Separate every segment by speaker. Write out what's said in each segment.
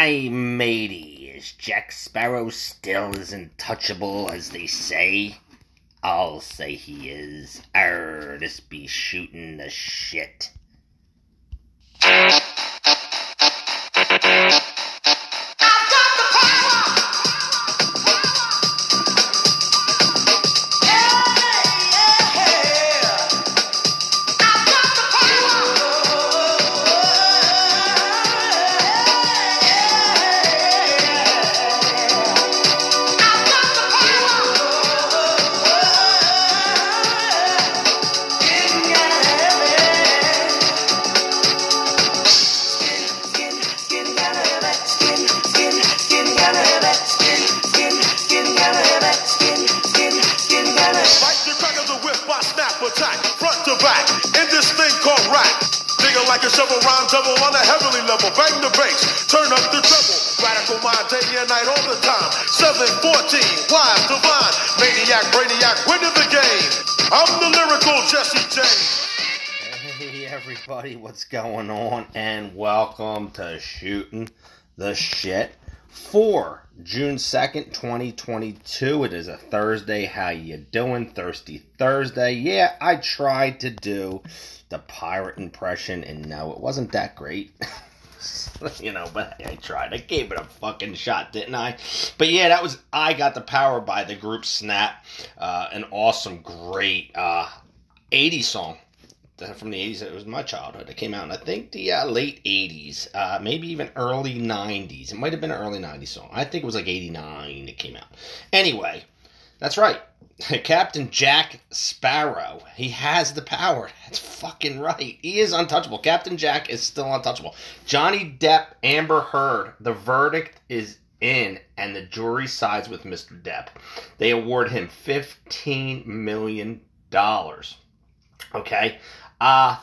Speaker 1: Hey, matey, is Jack Sparrow still as untouchable as they say? I'll say he is. Err, this be shooting the shit.
Speaker 2: Day and night all the time. 714, wise, divine, maniac, brainiac, winning the game. I'm the lyrical Jesse James.
Speaker 1: Hey, everybody, what's going on? And welcome to Shooting the Shit for June 2nd, 2022. It is a Thursday. How you doing? Thirsty Thursday. Yeah, I tried to do the pirate impression, and no, it wasn't that great. you know, but I tried. I gave it a fucking shot, didn't I? But yeah, that was I Got the Power by the group Snap. Uh, an awesome, great uh, 80s song from the 80s. It was my childhood. It came out in, I think, the uh, late 80s, uh, maybe even early 90s. It might have been an early 90s song. I think it was like 89 it came out. Anyway, that's right. Captain Jack Sparrow. He has the power. That's fucking right. He is untouchable. Captain Jack is still untouchable. Johnny Depp, Amber Heard. The verdict is in, and the jury sides with Mr. Depp. They award him $15 million. Okay? Uh,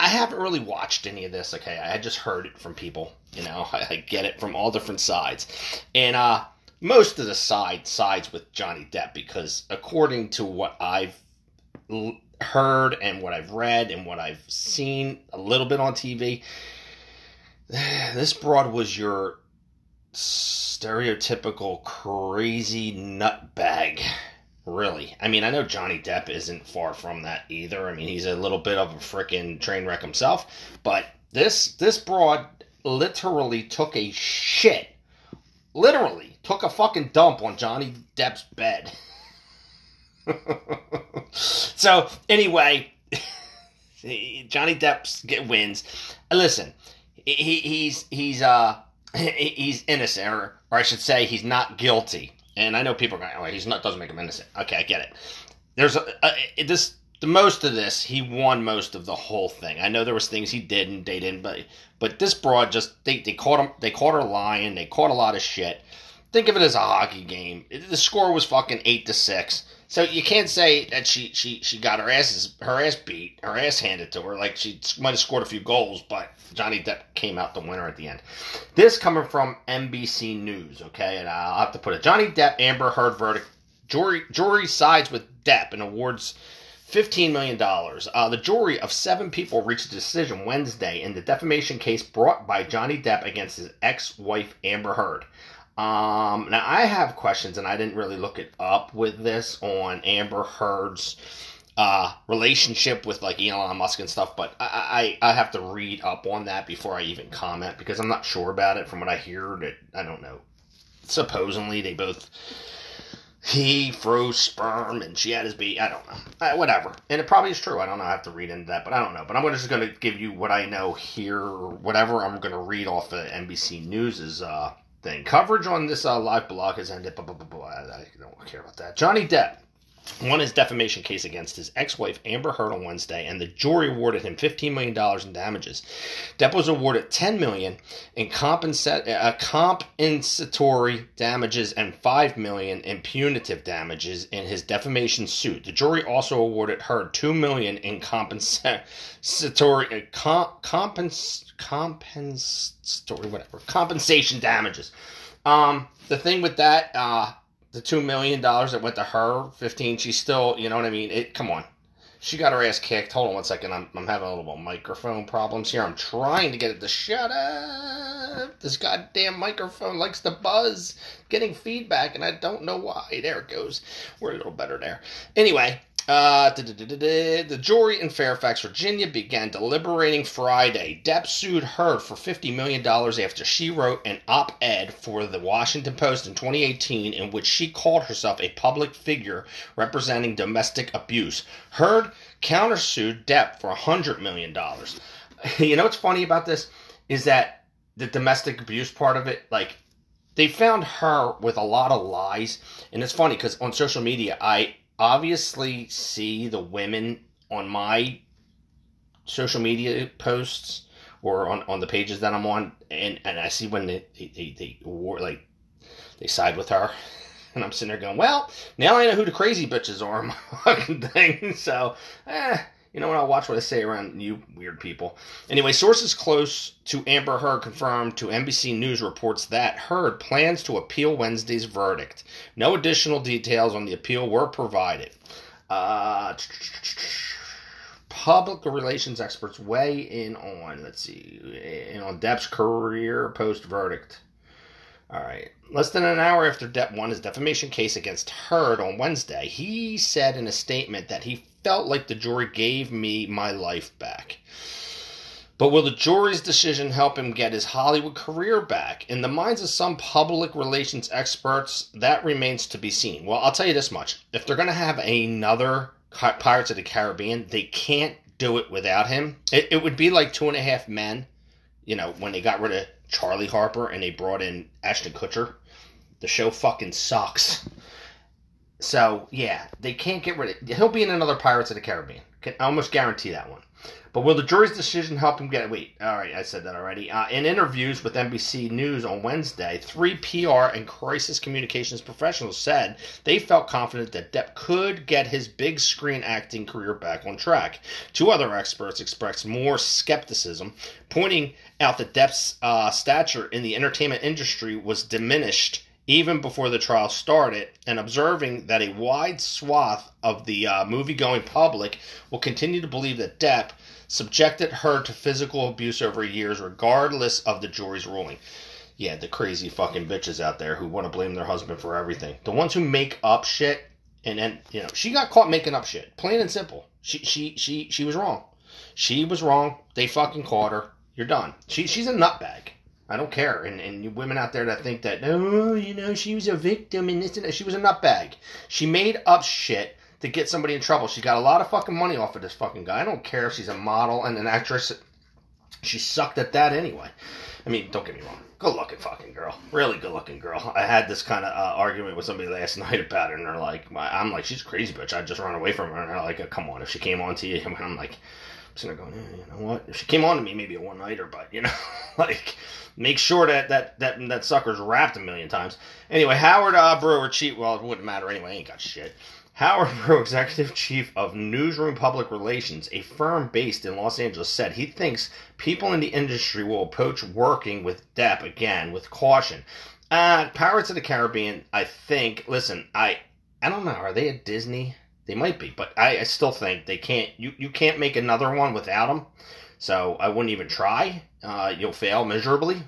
Speaker 1: I haven't really watched any of this, okay? I just heard it from people, you know? I, I get it from all different sides. And, uh, most of the side sides with Johnny Depp because according to what I've l- heard and what I've read and what I've seen a little bit on TV, this broad was your stereotypical crazy nutbag. Really. I mean, I know Johnny Depp isn't far from that either. I mean, he's a little bit of a freaking train wreck himself, but this this broad literally took a shit. Literally took a fucking dump on Johnny Depp's bed. so, anyway, Johnny Depp wins. Listen, he, he's he's uh he's innocent, or, or I should say, he's not guilty. And I know people are going, "Oh, he's not doesn't make him innocent." Okay, I get it. There's a, a this the most of this he won most of the whole thing. I know there was things he did and they didn't, but but this broad just they they caught him they caught her lying. They caught a lot of shit. Think of it as a hockey game. The score was fucking eight to six. So you can't say that she she she got her ass her ass beat, her ass handed to her. Like she might have scored a few goals, but Johnny Depp came out the winner at the end. This coming from NBC News, okay, and I'll have to put it. Johnny Depp Amber Heard verdict. Jury jury sides with Depp and awards. $15 million. Uh, the jury of seven people reached a decision Wednesday in the defamation case brought by Johnny Depp against his ex wife, Amber Heard. Um, now I have questions, and I didn't really look it up with this on Amber Heard's uh, relationship with like Elon Musk and stuff, but I, I I have to read up on that before I even comment because I'm not sure about it. From what I hear, that I don't know. Supposedly they both he froze sperm and she had his baby. I don't know. Whatever. And it probably is true. I don't know. I have to read into that, but I don't know. But I'm just going to give you what I know here. Whatever I'm going to read off the NBC News' is uh, thing. Coverage on this uh, live blog has ended. Blah, blah, blah, blah. I don't care about that. Johnny Depp won his defamation case against his ex-wife Amber Heard on Wednesday, and the jury awarded him $15 million in damages. Depp was awarded 10 million in uh, compensatory damages and 5 million in punitive damages in his defamation suit. The jury also awarded Heard 2 million in compensatory uh, com- compens- compensatory whatever compensation damages. Um, the thing with that, uh, the two million dollars that went to her, fifteen. She's still, you know what I mean. It. Come on, she got her ass kicked. Hold on one second. I'm, I'm having a little microphone problems here. I'm trying to get it to shut up. This goddamn microphone likes to buzz, getting feedback, and I don't know why. There it goes. We're a little better there. Anyway, uh, the jury in Fairfax, Virginia began deliberating Friday. Depp sued Heard for $50 million after she wrote an op ed for the Washington Post in 2018 in which she called herself a public figure representing domestic abuse. Heard countersued Depp for $100 million. You know what's funny about this? Is that the domestic abuse part of it, like, they found her with a lot of lies. And it's funny because on social media, I obviously see the women on my social media posts or on, on the pages that I'm on, and, and I see when they, they, they, they like, they side with her. And I'm sitting there going, well, now I know who the crazy bitches are, my fucking thing. So, eh, you know what? I'll watch what I say around you weird people. Anyway, sources close to Amber Heard confirmed to NBC News reports that Heard plans to appeal Wednesday's verdict. No additional details on the appeal were provided. Uh, public relations experts weigh in on, let's see, in on Depp's career post verdict. All right. Less than an hour after Depp won his defamation case against Heard on Wednesday, he said in a statement that he felt like the jury gave me my life back. But will the jury's decision help him get his Hollywood career back? In the minds of some public relations experts, that remains to be seen. Well, I'll tell you this much. If they're going to have another Pirates of the Caribbean, they can't do it without him. It, it would be like Two and a Half Men, you know, when they got rid of Charlie Harper and they brought in Ashton Kutcher. The show fucking sucks. So yeah, they can't get rid of. He'll be in another Pirates of the Caribbean. Can almost guarantee that one. But will the jury's decision help him get? Wait, all right, I said that already. Uh, in interviews with NBC News on Wednesday, three PR and crisis communications professionals said they felt confident that Depp could get his big screen acting career back on track. Two other experts expressed more skepticism, pointing out that Depp's uh, stature in the entertainment industry was diminished even before the trial started, and observing that a wide swath of the uh, movie going public will continue to believe that Depp subjected her to physical abuse over years, regardless of the jury's ruling. Yeah, the crazy fucking bitches out there who want to blame their husband for everything. The ones who make up shit, and then you know she got caught making up shit. Plain and simple. She she she she was wrong. She was wrong. They fucking caught her. You're done. She she's a nutbag. I don't care. And and women out there that think that oh, you know, she was a victim and this and that. She was a nutbag. She made up shit to get somebody in trouble. She got a lot of fucking money off of this fucking guy. I don't care if she's a model and an actress. She sucked at that anyway. I mean, don't get me wrong. Good looking fucking girl. Really good looking girl. I had this kind of uh, argument with somebody last night about her, and they're like, I'm like, she's crazy bitch. I'd just run away from her. And they're like, come on, if she came on to you, And I'm like, sitting there going, eh, you know what? If she came on to me, maybe a one nighter, but you know, like make sure that that that that sucker's wrapped a million times. Anyway, Howard uh, Brewer, chief. Well, it wouldn't matter anyway. Ain't got shit. Howard Brewer, executive chief of Newsroom Public Relations, a firm based in Los Angeles, said he thinks people in the industry will approach working with Depp again with caution. Uh, Pirates of the Caribbean, I think. Listen, I I don't know. Are they at Disney? They might be, but I, I still think they can't. You you can't make another one without them. So I wouldn't even try. Uh, you'll fail miserably.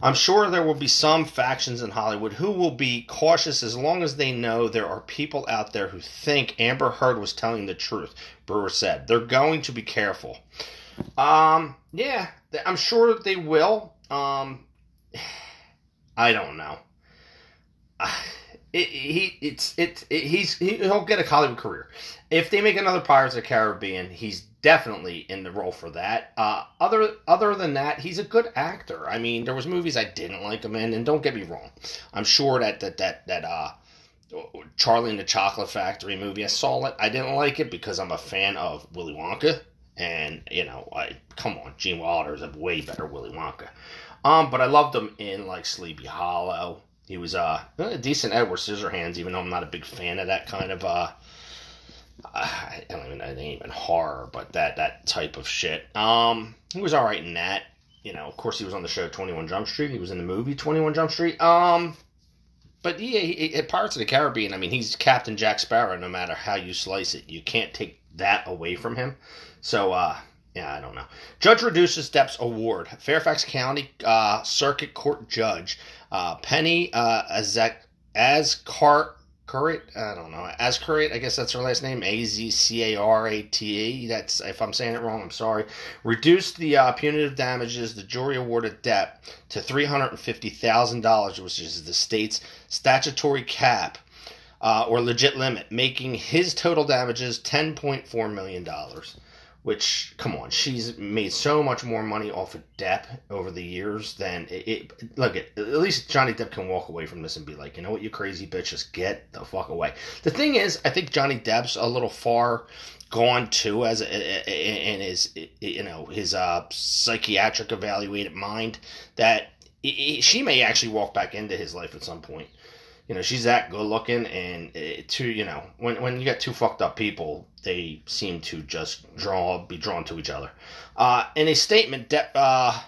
Speaker 1: I'm sure there will be some factions in Hollywood who will be cautious as long as they know there are people out there who think Amber Heard was telling the truth. Brewer said they're going to be careful. Um, yeah, I'm sure they will. Um, I don't know. it, he it's it, it he's he, will get a Hollywood career. If they make another Pirates of the Caribbean, he's definitely in the role for that. Uh, other other than that, he's a good actor. I mean, there was movies I didn't like him in, and don't get me wrong, I'm sure that that that that uh, Charlie and the Chocolate Factory movie, I saw it. I didn't like it because I'm a fan of Willy Wonka, and you know, I come on, Gene Wilder is a way better Willy Wonka. Um, but I loved him in like Sleepy Hollow he was uh, a decent Edward Scissorhands, even though I'm not a big fan of that kind of uh, I don't even even horror, but that that type of shit. Um, he was all right in that. You know, of course, he was on the show Twenty One Jump Street. He was in the movie Twenty One Jump Street. Um, but yeah, he, he, Pirates of the Caribbean. I mean, he's Captain Jack Sparrow. No matter how you slice it, you can't take that away from him. So, uh, yeah, I don't know. Judge reduces Depp's award. Fairfax County uh, Circuit Court Judge uh, Penny uh, Azek, Curate, I don't know. Azcarate, I guess that's her last name. A Z C A R A T E. That's if I'm saying it wrong, I'm sorry. Reduced the uh, punitive damages the jury awarded Depp to three hundred and fifty thousand dollars, which is the state's statutory cap uh, or legit limit, making his total damages ten point four million dollars. Which, come on, she's made so much more money off of Depp over the years than it. it look, at, at least Johnny Depp can walk away from this and be like, you know what, you crazy bitch, just get the fuck away. The thing is, I think Johnny Depp's a little far gone too as in his you know his uh, psychiatric evaluated mind that she may actually walk back into his life at some point you know she's that good looking and it, to you know when when you get two fucked up people they seem to just draw be drawn to each other. Uh, in a statement De- uh,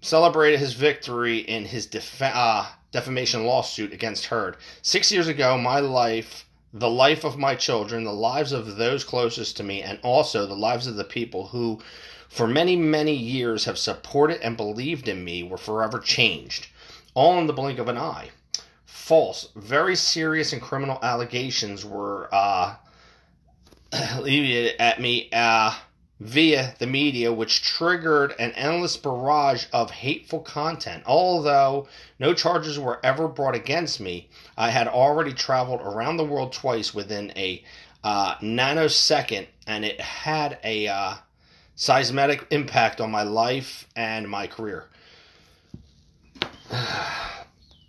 Speaker 1: celebrated his victory in his def- uh, defamation lawsuit against Heard. Six years ago my life the life of my children the lives of those closest to me and also the lives of the people who for many many years have supported and believed in me were forever changed. All in the blink of an eye. False, very serious and criminal allegations were uh, alleviated at me uh, via the media, which triggered an endless barrage of hateful content. Although no charges were ever brought against me, I had already traveled around the world twice within a uh, nanosecond, and it had a uh, seismic impact on my life and my career.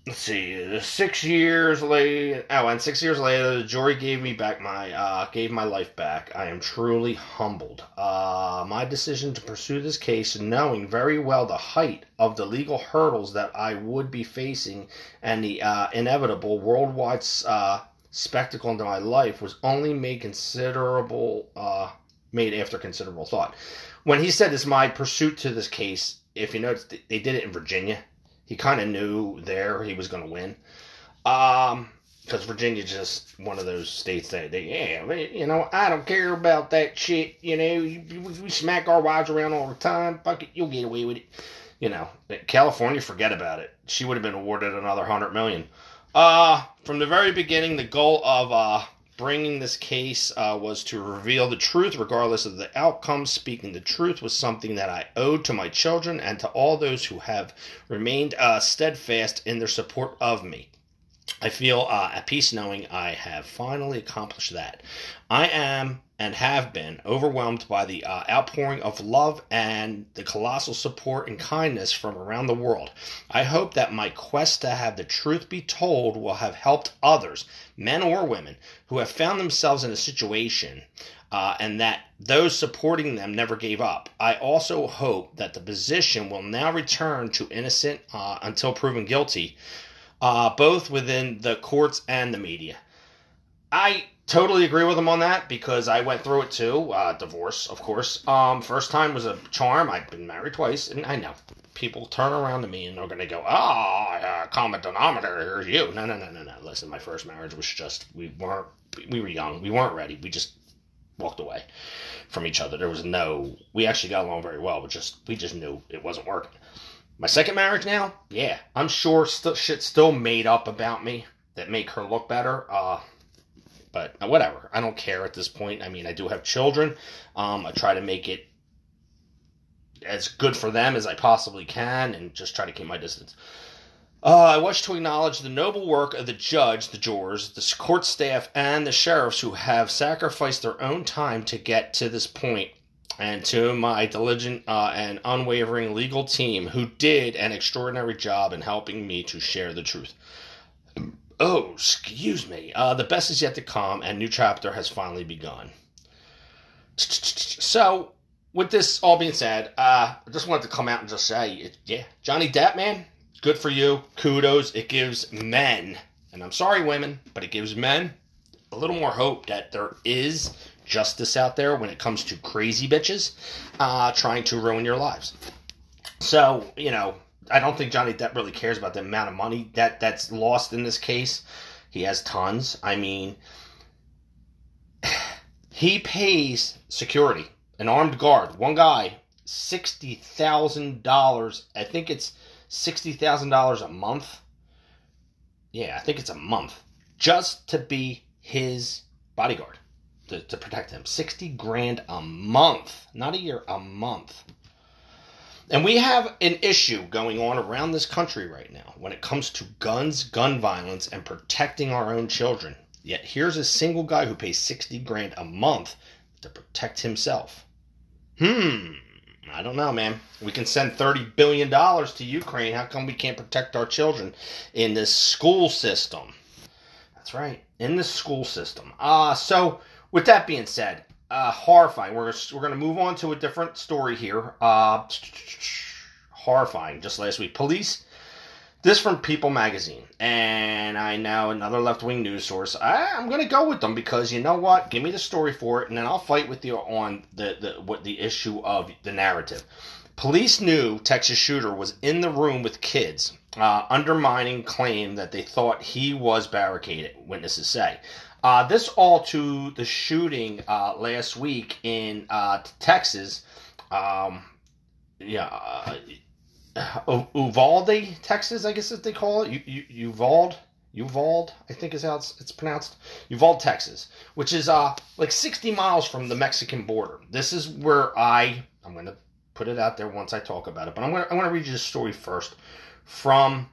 Speaker 1: let's see, six years later. Oh, and six years later, the jury gave me back my uh, gave my life back. I am truly humbled. Uh, my decision to pursue this case, knowing very well the height of the legal hurdles that I would be facing and the uh, inevitable worldwide uh, spectacle into my life, was only made considerable uh, made after considerable thought. When he said this, my pursuit to this case, if you notice, they did it in Virginia he kind of knew there he was going to win. Um, because Virginia's just one of those states that they, yeah, you know, I don't care about that shit. You know, we smack our wives around all the time. Fuck it, you'll get away with it. You know, California, forget about it. She would have been awarded another hundred million. Uh, from the very beginning, the goal of uh, bringing this case uh, was to reveal the truth regardless of the outcome. Speaking the truth was something that I owed to my children and to all those who have remained uh, steadfast in their support of me. I feel uh, at peace knowing I have finally accomplished that. I am and have been overwhelmed by the uh, outpouring of love and the colossal support and kindness from around the world. I hope that my quest to have the truth be told will have helped others, men or women, who have found themselves in a situation uh, and that those supporting them never gave up. I also hope that the position will now return to innocent uh, until proven guilty, uh, both within the courts and the media. I totally agree with him on that because I went through it too. Uh, divorce, of course. Um, first time was a charm. I've been married twice, and I know people turn around to me and they're gonna go, "Oh, uh, common denominator, here's you." No, no, no, no, no. Listen, my first marriage was just we weren't we were young, we weren't ready. We just walked away from each other. There was no. We actually got along very well, but just we just knew it wasn't working. My second marriage now, yeah, I'm sure st- shit still made up about me that make her look better. Uh, but whatever. I don't care at this point. I mean, I do have children. Um, I try to make it as good for them as I possibly can and just try to keep my distance. Uh, I wish to acknowledge the noble work of the judge, the jurors, the court staff, and the sheriffs who have sacrificed their own time to get to this point, and to my diligent uh, and unwavering legal team who did an extraordinary job in helping me to share the truth. Oh, excuse me. Uh, the best is yet to come, and new chapter has finally begun. So, with this all being said, uh, I just wanted to come out and just say, yeah, Johnny Depp, man, good for you. Kudos. It gives men, and I'm sorry, women, but it gives men a little more hope that there is justice out there when it comes to crazy bitches uh, trying to ruin your lives. So, you know, I don't think Johnny Depp really cares about the amount of money that that's lost in this case. He has tons. I mean, He pays security, an armed guard, one guy, sixty thousand dollars. I think it's sixty thousand dollars a month. Yeah, I think it's a month just to be his bodyguard to, to protect him. Sixty grand a month, not a year, a month. And we have an issue going on around this country right now when it comes to guns, gun violence, and protecting our own children. Yet here's a single guy who pays 60 grand a month to protect himself. Hmm, I don't know, man. We can send $30 billion to Ukraine. How come we can't protect our children in this school system? That's right, in the school system. Uh, so, with that being said, uh, horrifying. We're we're gonna move on to a different story here. Uh, horrifying. Just last week, police. This from People Magazine, and I know another left wing news source. I, I'm gonna go with them because you know what? Give me the story for it, and then I'll fight with you on the the what the issue of the narrative. Police knew Texas shooter was in the room with kids, uh, undermining claim that they thought he was barricaded. Witnesses say. Uh, this all to the shooting uh, last week in uh, Texas. Um, yeah, uh, Uvalde, Texas, I guess that they call it. U- U- Uvalde, Uvalde, I think is how it's, it's pronounced. Uvalde, Texas, which is uh like 60 miles from the Mexican border. This is where I I'm gonna put it out there once I talk about it, but I'm gonna I'm gonna read you the story first from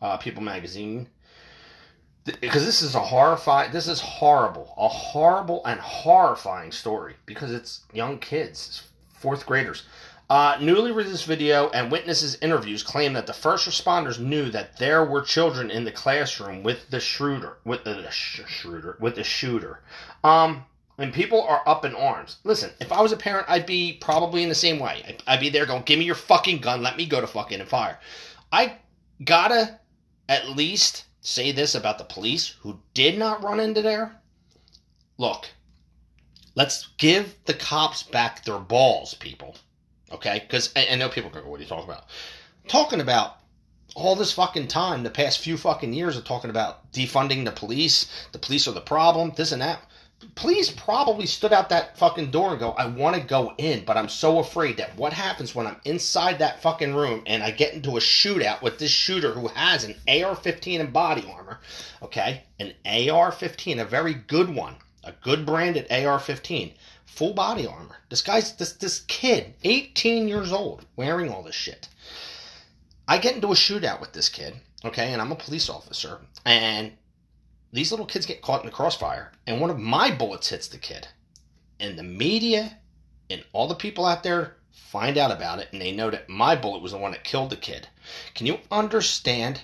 Speaker 1: uh, People Magazine because this is a horrifying this is horrible a horrible and horrifying story because it's young kids fourth graders. Uh, newly released video and witnesses interviews claim that the first responders knew that there were children in the classroom with the shooter with the, shooter with the shooter um and people are up in arms. Listen if i was a parent i'd be probably in the same way. I'd be there going give me your fucking gun let me go to fucking and fire. I gotta at least say this about the police who did not run into there? Look, let's give the cops back their balls, people. Okay? Because I, I, know people go, what are you talking about? Talking about all this fucking time, the past few fucking years of talking about defunding the police, the police are the problem, this and that police probably stood out that fucking door and go, I want to go in, but I'm so afraid that what happens when I'm inside that fucking room and I get into a shootout with this shooter who has an AR 15 and body armor, okay? An AR 15, a very good one, a good branded AR 15, full body armor. This guy's, this, this kid, 18 years old, wearing all this shit. I get into a shootout with this kid, okay, and I'm a police officer, and these little kids get caught in the crossfire, and one of my bullets hits the kid. And the media and all the people out there find out about it, and they know that my bullet was the one that killed the kid. Can you understand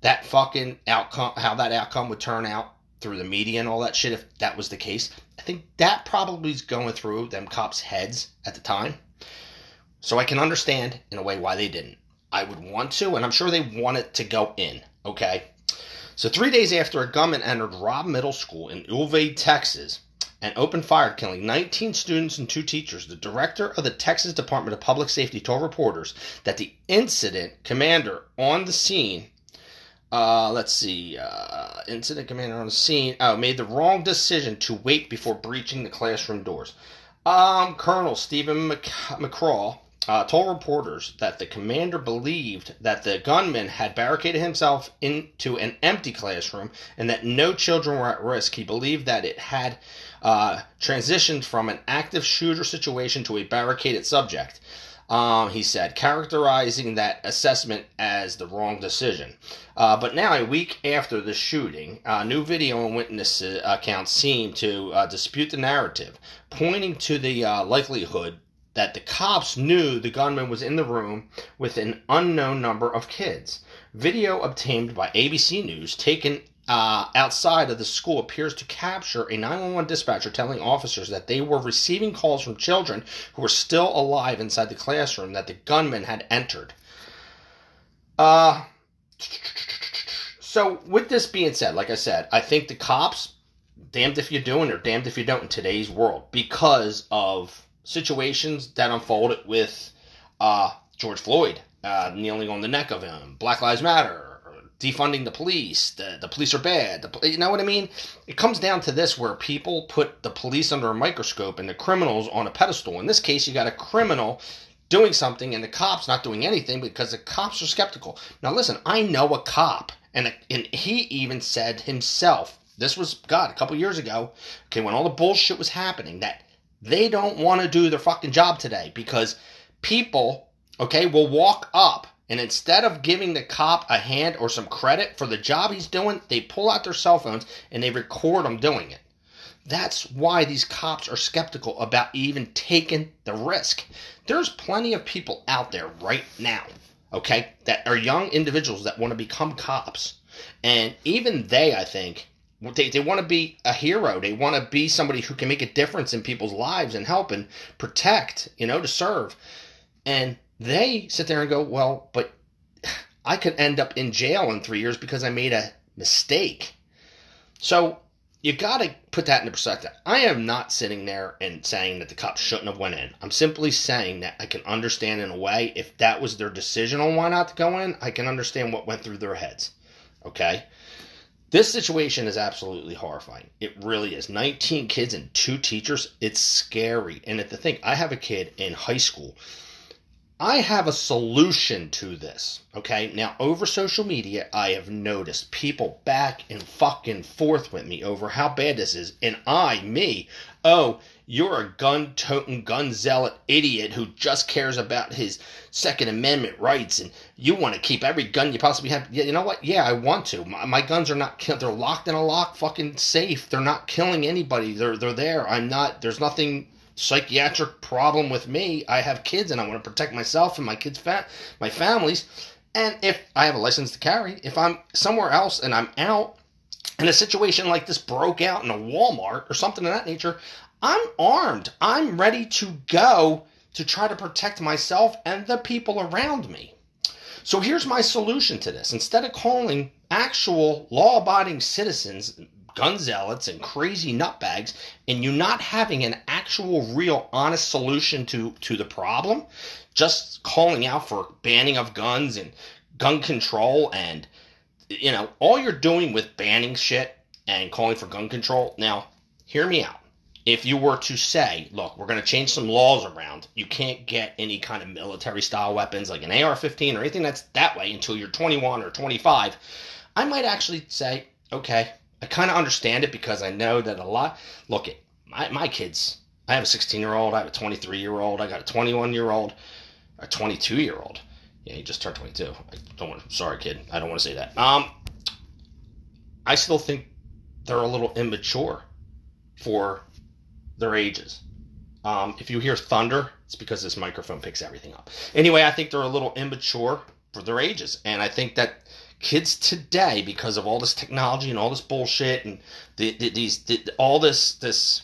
Speaker 1: that fucking outcome, how that outcome would turn out through the media and all that shit if that was the case? I think that probably is going through them cops' heads at the time. So I can understand in a way why they didn't. I would want to, and I'm sure they want it to go in, okay? So, three days after a gunman entered Robb Middle School in Uvalde, Texas, and opened fire, killing 19 students and two teachers, the director of the Texas Department of Public Safety told reporters that the incident commander on the scene, uh, let's see, uh, incident commander on the scene, uh, made the wrong decision to wait before breaching the classroom doors. Um, Colonel Steven McCraw uh, told reporters that the commander believed that the gunman had barricaded himself into an empty classroom and that no children were at risk. He believed that it had uh, transitioned from an active shooter situation to a barricaded subject. Um, he said, characterizing that assessment as the wrong decision. Uh, but now, a week after the shooting, uh, new video and witness accounts seem to uh, dispute the narrative, pointing to the uh, likelihood that the cops knew the gunman was in the room with an unknown number of kids. Video obtained by ABC News, taken uh, outside of the school, appears to capture a 911 dispatcher telling officers that they were receiving calls from children who were still alive inside the classroom that the gunman had entered. Uh, so, with this being said, like I said, I think the cops, damned if you do and or damned if you don't in today's world because of situations that unfolded with uh, George Floyd uh, kneeling on the neck of him, Black Lives Matter, defunding the police. The the police are bad. The, you know what I mean? It comes down to this where people put the police under a microscope and the criminals on a pedestal. In this case, you got a criminal doing something and the cops not doing anything because the cops are skeptical. Now listen, I know a cop and and he even said himself, this was God a couple years ago, okay, when all the bullshit was happening that they don't want to do their fucking job today because people, okay, will walk up and instead of giving the cop a hand or some credit for the job he's doing, they pull out their cell phones and they record them doing it. That's why these cops are skeptical about even taking the risk. There's plenty of people out there right now, okay, that are young individuals that want to become cops. And even they, I think, they, they want to be a hero. They want to be somebody who can make a difference in people's lives and help and protect, you know, to serve. And they sit there and go, well, but I could end up in jail in three years because I made a mistake. So you got to put that into perspective. I am not sitting there and saying that the cops shouldn't have went in. I'm simply saying that I can understand in a way if that was their decision on why not to go in, I can understand what went through their heads. Okay? This situation is absolutely horrifying. It really is. 19 kids and two teachers. It's scary. And to think, I have a kid in high school I have a solution to this. Okay. Now, over social media, I have noticed people back and fucking forth with me over how bad this is. And I, me, oh, you're a gun toting, gun zealot idiot who just cares about his Second Amendment rights and you want to keep every gun you possibly have. Yeah, you know what? Yeah, I want to. My, my guns are not killed. They're locked in a lock, fucking safe. They're not killing anybody. They're, they're there. I'm not, there's nothing psychiatric problem with me. I have kids and I want to protect myself and my kids' fa- my families. And if I have a license to carry, if I'm somewhere else and I'm out and a situation like this broke out in a Walmart or something of that nature, I'm armed. I'm ready to go to try to protect myself and the people around me. So here's my solution to this. Instead of calling actual law abiding citizens gun zealots and crazy nutbags and you not having an actual real honest solution to to the problem just calling out for banning of guns and gun control and you know all you're doing with banning shit and calling for gun control now hear me out if you were to say look we're going to change some laws around you can't get any kind of military style weapons like an AR-15 or anything that's that way until you're 21 or 25 I might actually say okay I kind of understand it because I know that a lot. Look, my my kids. I have a 16 year old. I have a 23 year old. I got a 21 year old, a 22 year old. Yeah, he just turned 22. I don't want. Sorry, kid. I don't want to say that. Um, I still think they're a little immature for their ages. Um, if you hear thunder, it's because this microphone picks everything up. Anyway, I think they're a little immature for their ages, and I think that kids today because of all this technology and all this bullshit and the, the, these the, all this this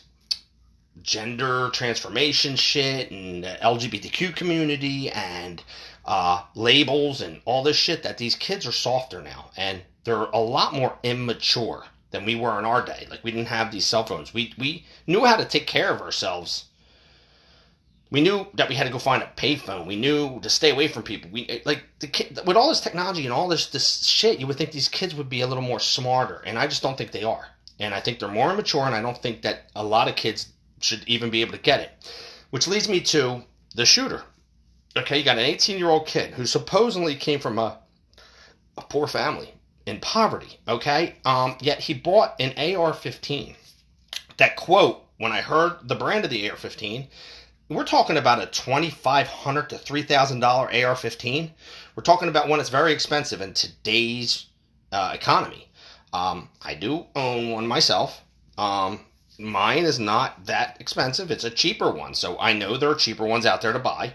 Speaker 1: gender transformation shit and the LGBTQ community and uh, labels and all this shit that these kids are softer now and they're a lot more immature than we were in our day. Like we didn't have these cell phones. We we knew how to take care of ourselves we knew that we had to go find a payphone. We knew to stay away from people. We like the kid, with all this technology and all this this shit. You would think these kids would be a little more smarter, and I just don't think they are. And I think they're more immature, and I don't think that a lot of kids should even be able to get it. Which leads me to the shooter. Okay, you got an 18 year old kid who supposedly came from a, a poor family in poverty. Okay, um, yet he bought an AR-15. That quote when I heard the brand of the AR-15 we're talking about a $2,500 to $3,000 AR 15. We're talking about one that's very expensive in today's uh, economy. Um, I do own one myself. Um, mine is not that expensive, it's a cheaper one. So I know there are cheaper ones out there to buy.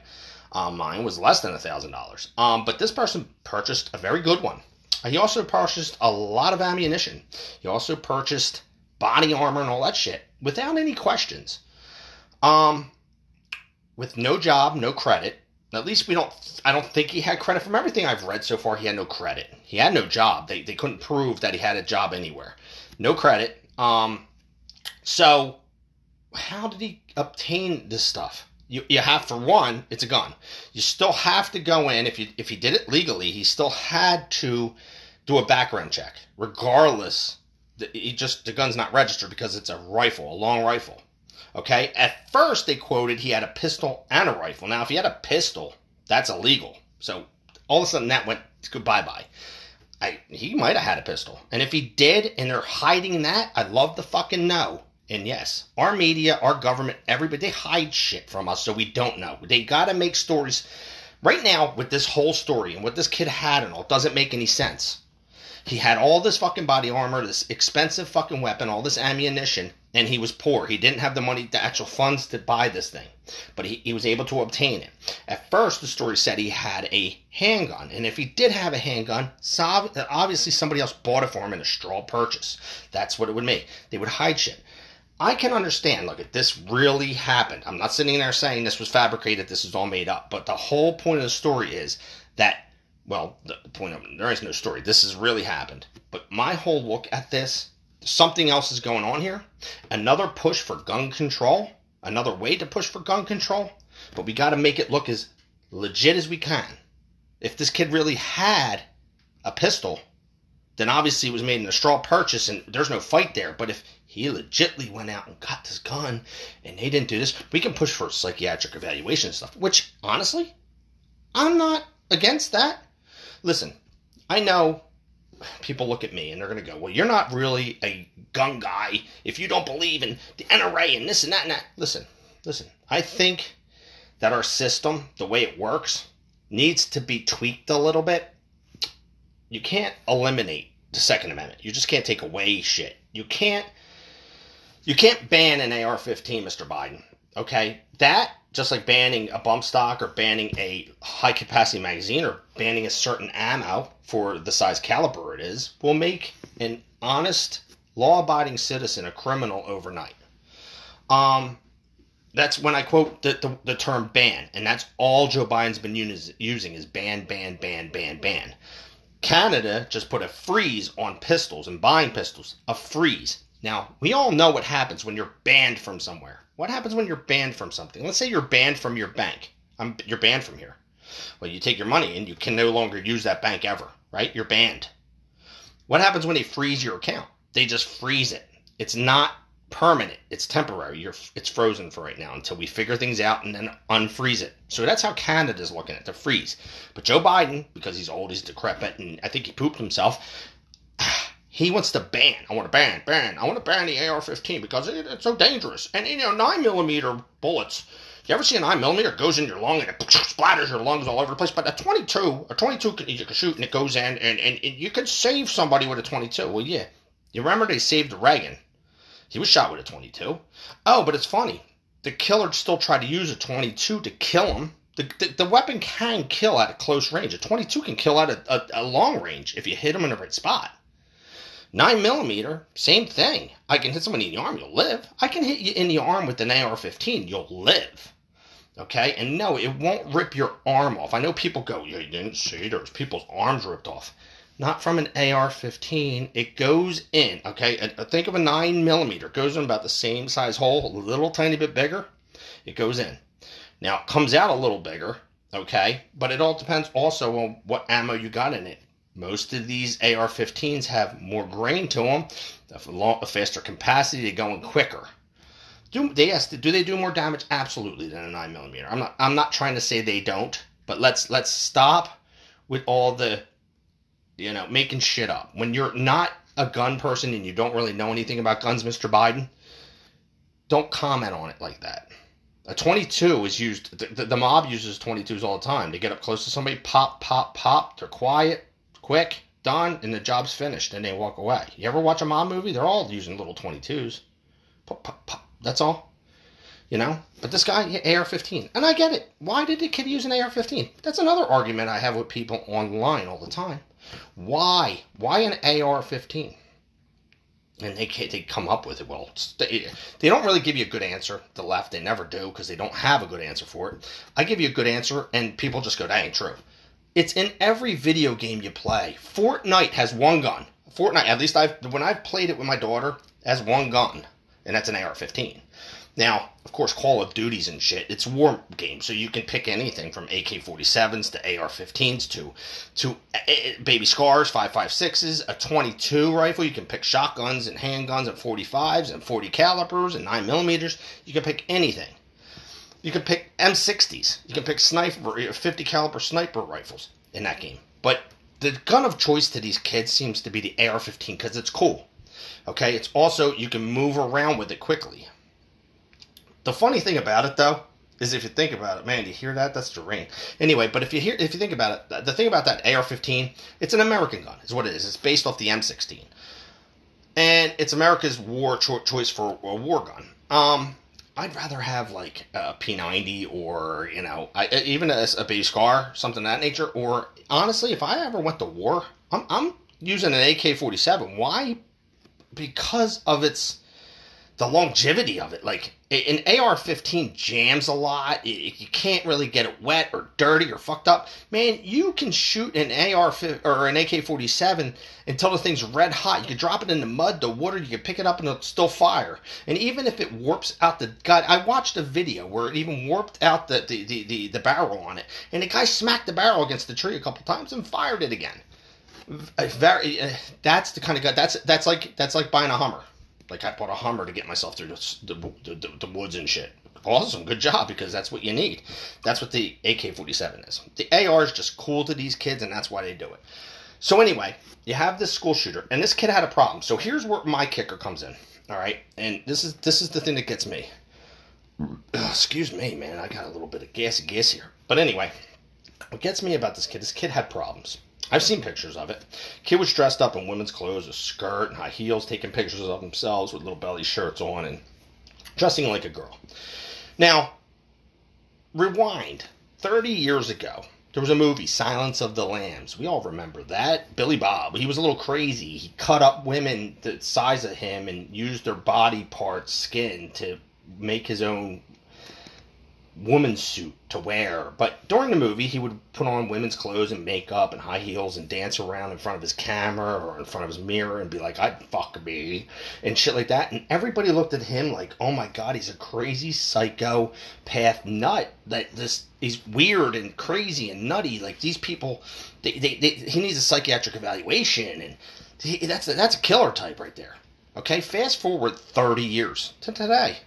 Speaker 1: Um, mine was less than a $1,000. Um, but this person purchased a very good one. He also purchased a lot of ammunition. He also purchased body armor and all that shit without any questions. Um, with no job, no credit. At least we don't. I don't think he had credit from everything I've read so far. He had no credit. He had no job. They they couldn't prove that he had a job anywhere. No credit. Um. So, how did he obtain this stuff? You, you have for one, it's a gun. You still have to go in if you if he did it legally. He still had to do a background check, regardless. He just the gun's not registered because it's a rifle, a long rifle. Okay. At first, they quoted he had a pistol and a rifle. Now, if he had a pistol, that's illegal. So all of a sudden, that went goodbye bye. I, he might have had a pistol. And if he did, and they're hiding that, I'd love to fucking know. And yes, our media, our government, everybody, they hide shit from us so we don't know. They got to make stories. Right now, with this whole story and what this kid had and all, doesn't make any sense. He had all this fucking body armor, this expensive fucking weapon, all this ammunition, and he was poor. He didn't have the money, the actual funds to buy this thing, but he, he was able to obtain it. At first, the story said he had a handgun, and if he did have a handgun, obviously somebody else bought it for him in a straw purchase. That's what it would make. They would hide shit. I can understand, look, this really happened, I'm not sitting there saying this was fabricated, this is all made up, but the whole point of the story is that well, the, point of there is no story. This has really happened. But my whole look at this, something else is going on here. Another push for gun control, another way to push for gun control. But we got to make it look as legit as we can. If this kid really had a pistol, then obviously it was made in a straw purchase and there's no fight there. But if he legitly went out and got this gun and they didn't do this, we can push for psychiatric evaluation stuff, which honestly, I'm not against that listen, I know people look at me and they're going to go, well, you're not really a gun guy if you don't believe in the NRA and this and that and that. Listen, listen, I think that our system, the way it works, needs to be tweaked a little bit. You can't eliminate the Second Amendment. You just can't take away shit. You can't you can't ban an AR-15, Mr. Biden. Okay? That just like banning a bump stock or banning a high capacity magazine or banning a certain ammo for the size caliber it is, will make an honest, law abiding citizen a criminal overnight. Um, that's when I quote the, the, the, term ban, and that's all Joe Biden's been using is ban, ban, ban, ban, ban. Canada just put a freeze on pistols and buying pistols, a freeze. Now, we all know what happens when you're banned from somewhere. What happens when you're banned from something? Let's say you're banned from your bank. I'm, you're banned from here. Well, you take your money and you can no longer use that bank ever, right? You're banned. What happens when they freeze your account? They just freeze it. It's not permanent. It's temporary. You're, it's frozen for right now until we figure things out and then unfreeze it. So that's how Canada's looking at the freeze. But Joe Biden, because he's old, he's decrepit, and I think he pooped himself he wants to ban. I want to ban, ban. I want to ban the AR-15 because it, it's so dangerous. And you know, nine millimeter bullets. You ever see a nine millimeter goes in your lung and it splatters your lungs all over the place? But a 22, a 22 can, you can shoot and it goes in, and, and, and you can save somebody with a 22. Well, yeah. You remember they saved Reagan? He was shot with a 22. Oh, but it's funny. The killer still tried to use a 22 to kill him. The, the, the weapon can kill at a close range. A 22 can kill at a, a, a long range if you hit him in the right spot. 9 millimeter, same thing. I can hit someone in the arm, you'll live. I can hit you in the arm with an AR 15, you'll live. Okay? And no, it won't rip your arm off. I know people go, you didn't see there's people's arms ripped off. Not from an AR 15. It goes in, okay? Uh, think of a 9 millimeter. It goes in about the same size hole, a little tiny bit bigger. It goes in. Now, it comes out a little bigger, okay? But it all depends also on what ammo you got in it. Most of these AR-15s have more grain to them, a faster capacity, they're going quicker. Do they yes, do they do more damage? Absolutely than a nine millimeter. I'm not I'm not trying to say they don't, but let's let's stop with all the you know making shit up. When you're not a gun person and you don't really know anything about guns, Mr. Biden, don't comment on it like that. A 22 is used. The, the, the mob uses 22s all the time. They get up close to somebody, pop, pop, pop. They're quiet quick, done, and the job's finished, and they walk away. You ever watch a mob movie? They're all using little 22s. Pop, pop, pop. That's all. You know? But this guy, AR 15. And I get it. Why did the kid use an AR 15? That's another argument I have with people online all the time. Why? Why an AR 15? and they they come up with it. Well, they, they don't really give you a good answer. The left, they never do because they don't have a good answer for it. I give you a good answer, and people just go, "That ain't true." It's in every video game you play. Fortnite has one gun. Fortnite, at least I've when I've played it with my daughter, has one gun, and that's an AR-15. Now, of course, Call of Duties and shit, it's war game, so you can pick anything from AK-47s to AR-15s to to uh, baby scars, 5.56s, a 22 rifle. You can pick shotguns and handguns and 45s and 40 calibers and 9 millimeters. You can pick anything. You can pick M60s. You can pick sniper, 50 caliber sniper rifles in that game. But the gun of choice to these kids seems to be the AR-15 because it's cool. Okay, it's also you can move around with it quickly. The funny thing about it, though, is if you think about it, man, you hear that? That's the rain. Anyway, but if you hear, if you think about it, the thing about that AR-15, it's an American gun, is what it is. It's based off the M16, and it's America's war cho- choice for a war gun. Um, I'd rather have like a P90 or you know, I, even a, a baby scar, something of that nature. Or honestly, if I ever went to war, I'm, I'm using an AK-47. Why? Because of its the longevity of it. Like an AR-15 jams a lot. You can't really get it wet or dirty or fucked up. Man, you can shoot an AR or an AK-47 until the thing's red hot. You can drop it in the mud, the water. You can pick it up and it'll still fire. And even if it warps out the gun, I watched a video where it even warped out the the, the, the, the barrel on it, and the guy smacked the barrel against the tree a couple times and fired it again. Very. Uh, that's the kind of gun. That's that's like that's like buying a Hummer. Like I bought a Hummer to get myself through the, the, the, the woods and shit. Awesome, good job because that's what you need. That's what the AK 47 is. The AR is just cool to these kids, and that's why they do it. So, anyway, you have this school shooter, and this kid had a problem. So, here's where my kicker comes in. All right, and this is this is the thing that gets me. Excuse me, man. I got a little bit of gassy gas here. But anyway, what gets me about this kid, this kid had problems. I've seen pictures of it. Kid was dressed up in women's clothes, a skirt and high heels, taking pictures of themselves with little belly shirts on and dressing like a girl. Now, rewind 30 years ago. There was a movie, Silence of the Lambs. We all remember that. Billy Bob, he was a little crazy. He cut up women the size of him and used their body parts, skin, to make his own woman's suit to wear. But during the movie, he would put on women's clothes and makeup and high heels and dance around in front of his camera or in front of his mirror and be like, I'd fuck me and shit like that. And everybody looked at him like, oh my god, he's a crazy psychopath nut. That this he's weird and crazy and nutty. Like these people, they, they, they he needs a psychiatric evaluation and he, that's a, that's a killer type right there. Okay, fast forward 30 years to today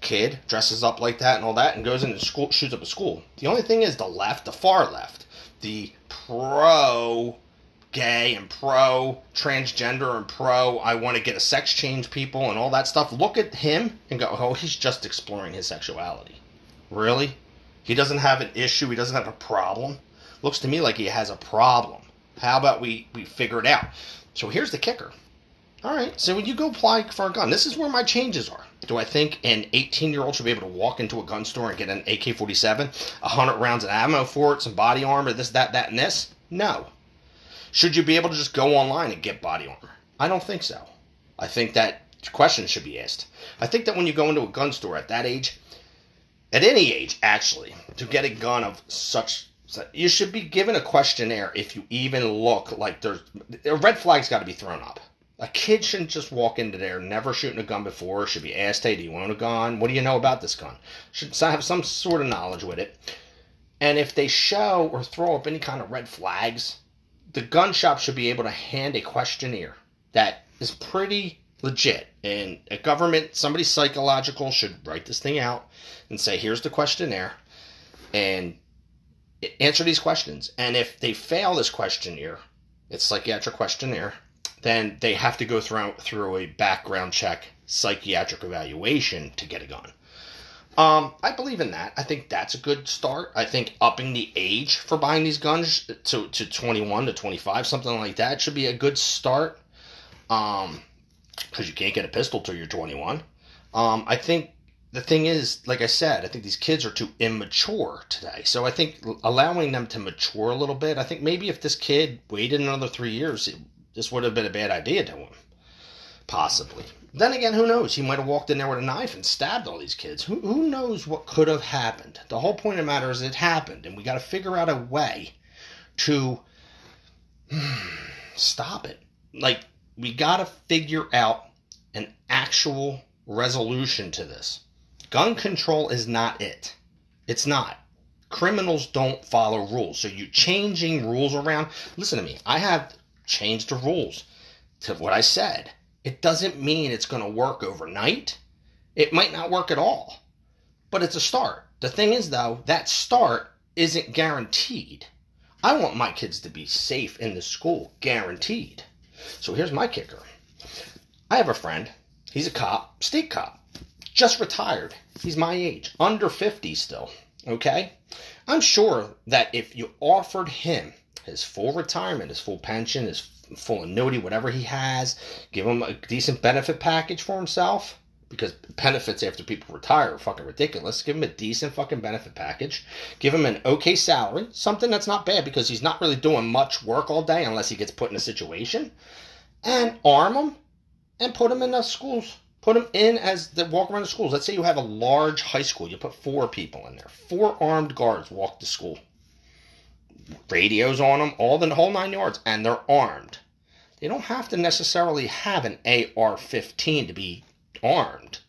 Speaker 1: kid dresses up like that and all that and goes into school shoots up a school. The only thing is the left the far left the pro gay and pro transgender and pro i want to get a sex change people and all that stuff look at him and go oh he's just exploring his sexuality. Really? He doesn't have an issue he doesn't have a problem? Looks to me like he has a problem. How about we we figure it out? So here's the kicker. All right, so when you go apply for a gun, this is where my changes are. Do I think an 18 year old should be able to walk into a gun store and get an AK 47, 100 rounds of ammo for it, some body armor, this, that, that, and this? No. Should you be able to just go online and get body armor? I don't think so. I think that question should be asked. I think that when you go into a gun store at that age, at any age actually, to get a gun of such you should be given a questionnaire if you even look like there's a red flag's got to be thrown up a kid shouldn't just walk into there, never shooting a gun before. Should be asked, "Hey, do you own a gun? What do you know about this gun?" Should have some sort of knowledge with it. And if they show or throw up any kind of red flags, the gun shop should be able to hand a questionnaire that is pretty legit. And a government, somebody psychological should write this thing out and say, "Here's the questionnaire," and answer these questions. And if they fail this questionnaire, it's psychiatric questionnaire then they have to go through through a background check, psychiatric evaluation to get a gun. Um, I believe in that. I think that's a good start. I think upping the age for buying these guns to, to 21 to 25, something like that, should be a good start. Um, because you can't get a pistol till you're 21. Um, I think the thing is, like I said, I think these kids are too immature today. So I think allowing them to mature a little bit. I think maybe if this kid waited another three years, this would have been a bad idea to him. Possibly. Then again, who knows? He might have walked in there with a knife and stabbed all these kids. Who, who knows what could have happened? The whole point of the matter is it happened, and we got to figure out a way to hmm, stop it. Like, we got to figure out an actual resolution to this. Gun control is not it. It's not. Criminals don't follow rules. So you changing rules around. Listen to me. I have changed the rules to what I said. It doesn't mean it's going to work overnight. It might not work at all, but it's a start. The thing is, though, that start isn't guaranteed. I want my kids to be safe in the school, guaranteed. So here's my kicker I have a friend. He's a cop, state cop, just retired. He's my age, under 50 still. Okay? I'm sure that if you offered him his full retirement, his full pension, his full annuity, whatever he has, give him a decent benefit package for himself, because benefits after people retire are fucking ridiculous. Give him a decent fucking benefit package. Give him an okay salary, something that's not bad because he's not really doing much work all day unless he gets put in a situation. And arm him and put him in the schools. Put them in as the walk around the schools. Let's say you have a large high school. You put four people in there. Four armed guards walk to school. Radios on them, all the whole nine yards, and they're armed. They don't have to necessarily have an AR 15 to be armed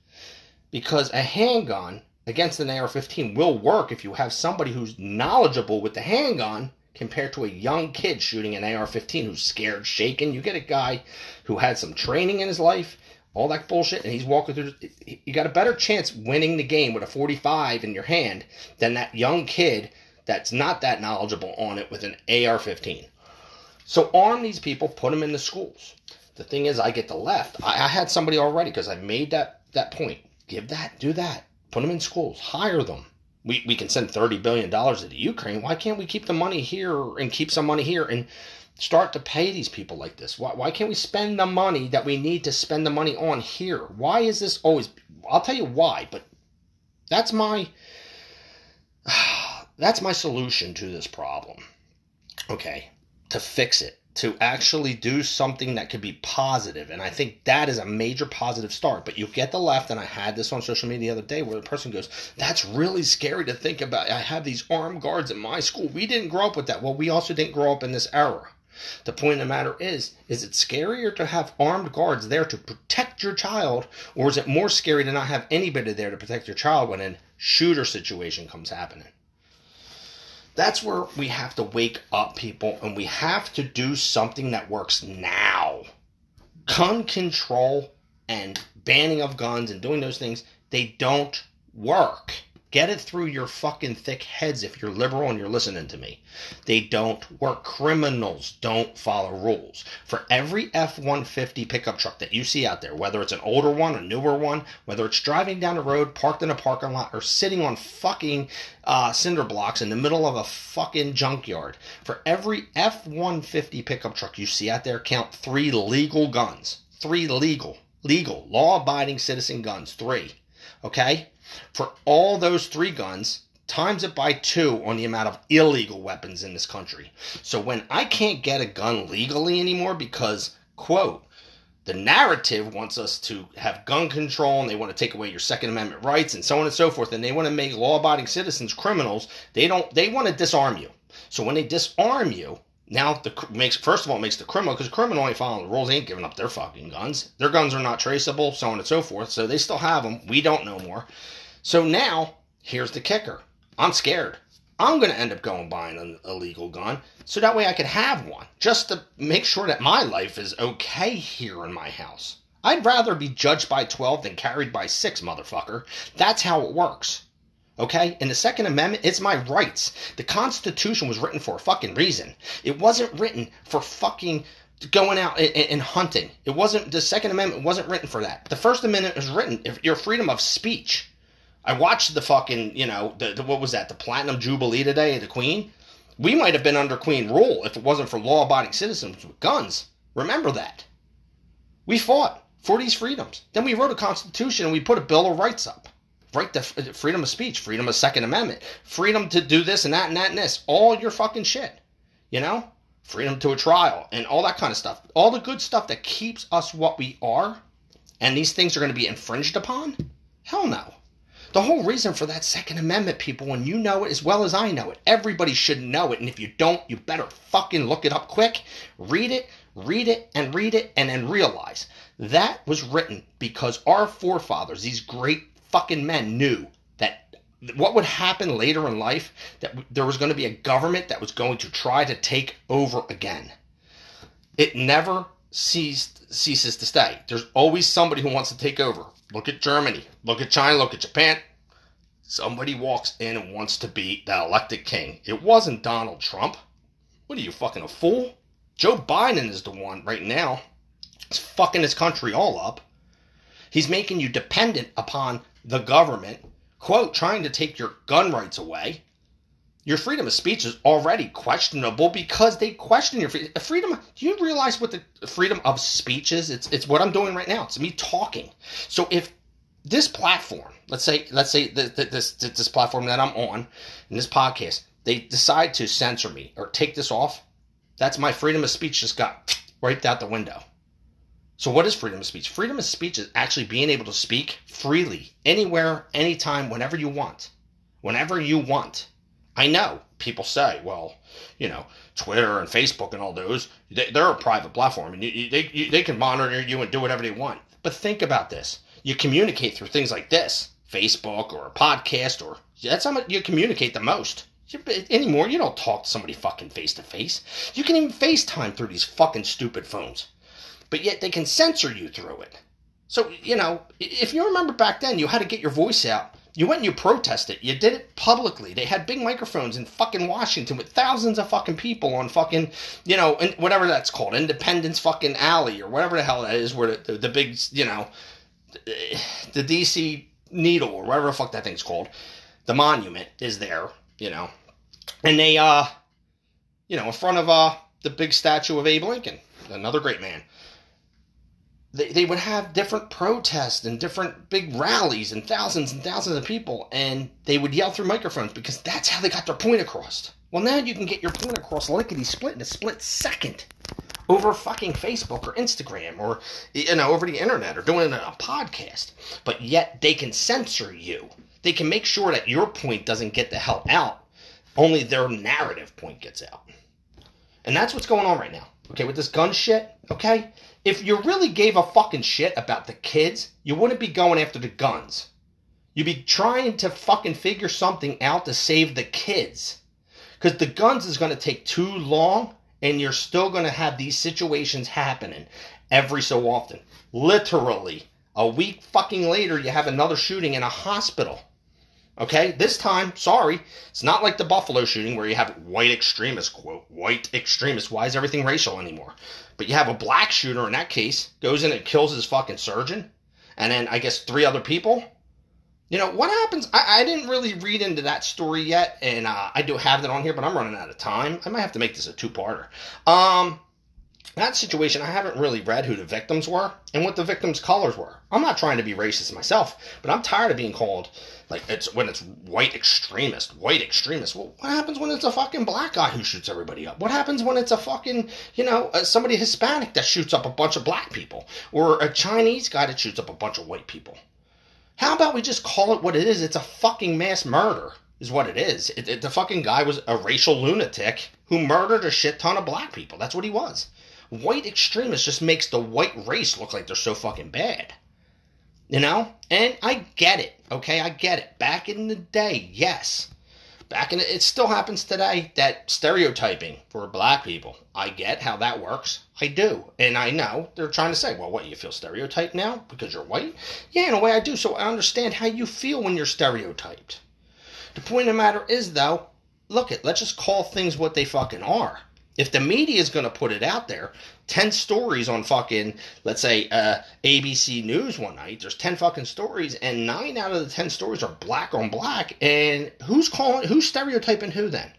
Speaker 1: because a handgun against an AR 15 will work if you have somebody who's knowledgeable with the handgun compared to a young kid shooting an AR 15 who's scared, shaken. You get a guy who had some training in his life, all that bullshit, and he's walking through. You got a better chance winning the game with a 45 in your hand than that young kid that's not that knowledgeable on it with an AR 15. So arm these people, put them in the schools. The thing is, I get the left. I, I had somebody already because I made that that point. Give that, do that. Put them in schools. Hire them. We, we can send $30 billion to Ukraine. Why can't we keep the money here and keep some money here and start to pay these people like this? Why, why can't we spend the money that we need to spend the money on here? Why is this always. I'll tell you why, but that's my. That's my solution to this problem. Okay, to fix it to actually do something that could be positive. And I think that is a major positive start. But you get the left, and I had this on social media the other day where the person goes, That's really scary to think about. I have these armed guards in my school. We didn't grow up with that. Well, we also didn't grow up in this era. The point of the matter is, is it scarier to have armed guards there to protect your child, or is it more scary to not have anybody there to protect your child when a shooter situation comes happening? That's where we have to wake up, people, and we have to do something that works now. Gun control and banning of guns and doing those things, they don't work. Get it through your fucking thick heads if you're liberal and you're listening to me. They don't work. Criminals don't follow rules. For every F 150 pickup truck that you see out there, whether it's an older one, a newer one, whether it's driving down the road, parked in a parking lot, or sitting on fucking uh, cinder blocks in the middle of a fucking junkyard, for every F 150 pickup truck you see out there, count three legal guns. Three legal, legal, law abiding citizen guns. Three. Okay? For all those three guns, times it by two on the amount of illegal weapons in this country. So when I can't get a gun legally anymore because, quote, the narrative wants us to have gun control and they want to take away your second amendment rights and so on and so forth and they want to make law-abiding citizens criminals they don't they want to disarm you so when they disarm you now the makes first of all makes the criminal because criminal ain't following the rules they ain't giving up their fucking guns their guns are not traceable so on and so forth so they still have them we don't know more so now, here's the kicker I'm scared. I'm going to end up going buying an illegal gun so that way I could have one just to make sure that my life is okay here in my house. I'd rather be judged by 12 than carried by 6, motherfucker. That's how it works. Okay? In the Second Amendment, it's my rights. The Constitution was written for a fucking reason. It wasn't written for fucking going out and, hunting. It wasn't, the Second Amendment wasn't written for that. The First Amendment was written your freedom of speech. I watched the fucking, you know, the, the, what was that? The Platinum Jubilee today the Queen. We might have been under Queen rule if it wasn't for law-abiding citizens with guns. Remember that. We fought for these freedoms. Then we wrote a constitution and we put a Bill of Rights up. Right to uh, freedom of speech, freedom of Second Amendment, freedom to do this and that and that and this. All your fucking shit. You know? Freedom to a trial and all that kind of stuff. All the good stuff that keeps us what we are. And these things are going to be infringed upon? Hell no. The whole reason for that Second Amendment, people, and you know it as well as I know it, everybody should know it. And if you don't, you better fucking look it up quick, read it, read it, and read it, and then realize that was written because our forefathers, these great fucking men knew that what would happen later in life that there was going to be a government that was going to try to take over again. It never ceased, ceases to stay. There's always somebody who wants to take over. Look at Germany. Look at China. Look at Japan. Somebody walks in and wants to be the elected king. It wasn't Donald Trump. What are you, fucking a fool? Joe Biden is the one right now. He's fucking his country all up. He's making you dependent upon the government, quote, trying to take your gun rights away. Your freedom of speech is already questionable because they question your freedom. Do you realize what the freedom of speech is? It's it's what I'm doing right now. It's me talking. So if this platform, let's say let's say this this platform that I'm on in this podcast, they decide to censor me or take this off, that's my freedom of speech just got wiped out the window. So, what is freedom of speech? Freedom of speech is actually being able to speak freely, anywhere, anytime, whenever you want. Whenever you want. I know people say, well, you know, Twitter and Facebook and all those, they, are a private platform and you, you, they, you, they can monitor you and do whatever they want. But think about this you communicate through things like this Facebook or a podcast, or that's how you communicate the most. Anymore, you don't talk to somebody fucking face to face. You can even FaceTime through these fucking stupid phones but yet they can censor you through it. So, you know, if you remember back then, you had to get your voice out. You went and you protested. You did it publicly. They had big microphones in fucking Washington with thousands of fucking people on fucking, you know, whatever that's called, Independence fucking Alley or whatever the hell that is, where the, the, the big, you know, the DC Needle or whatever the fuck that thing's called, the monument is there, you know, and they, uh, you know, in front of uh the big statue of Abe Lincoln, another great man they, they would have different protests and different big rallies and thousands and thousands of people and they would yell through microphones because that's how they got their point across. Well now you can get your point across lickety split in a split second over fucking facebook or instagram or you know over the internet or doing a podcast. But yet they can censor you. They can make sure that your point doesn't get the hell out. Only their narrative point gets out. And that's what's going on right now. Okay with this gun shit okay if you really gave a fucking shit about the kids, you wouldn't be going after the guns. You'd be trying to fucking figure something out to save the kids. Because the guns is going to take too long and you're still going to have these situations happening every so often. Literally, a week fucking later, you have another shooting in a hospital. Okay, this time, sorry, it's not like the Buffalo shooting where you have white extremists, quote, white extremists. Why is everything racial anymore? But you have a black shooter in that case, goes in and kills his fucking surgeon, and then I guess three other people. You know, what happens? I, I didn't really read into that story yet, and uh, I do have that on here, but I'm running out of time. I might have to make this a two parter. Um, that situation, I haven't really read who the victims were and what the victims' colors were. I'm not trying to be racist myself, but I'm tired of being called like it's when it's white extremist, white extremist. Well, what happens when it's a fucking black guy who shoots everybody up? What happens when it's a fucking you know uh, somebody Hispanic that shoots up a bunch of black people, or a Chinese guy that shoots up a bunch of white people? How about we just call it what it is? It's a fucking mass murder, is what it is. It, it, the fucking guy was a racial lunatic who murdered a shit ton of black people. That's what he was. White extremists just makes the white race look like they're so fucking bad. You know? And I get it, okay? I get it. Back in the day, yes. Back in the, it still happens today that stereotyping for black people. I get how that works. I do. And I know they're trying to say, well, what, you feel stereotyped now because you're white? Yeah, in a way I do. So I understand how you feel when you're stereotyped. The point of the matter is, though, look it, let's just call things what they fucking are. If the media is going to put it out there, 10 stories on fucking, let's say, uh, ABC News one night, there's 10 fucking stories, and nine out of the 10 stories are black on black. And who's calling, who's stereotyping who then?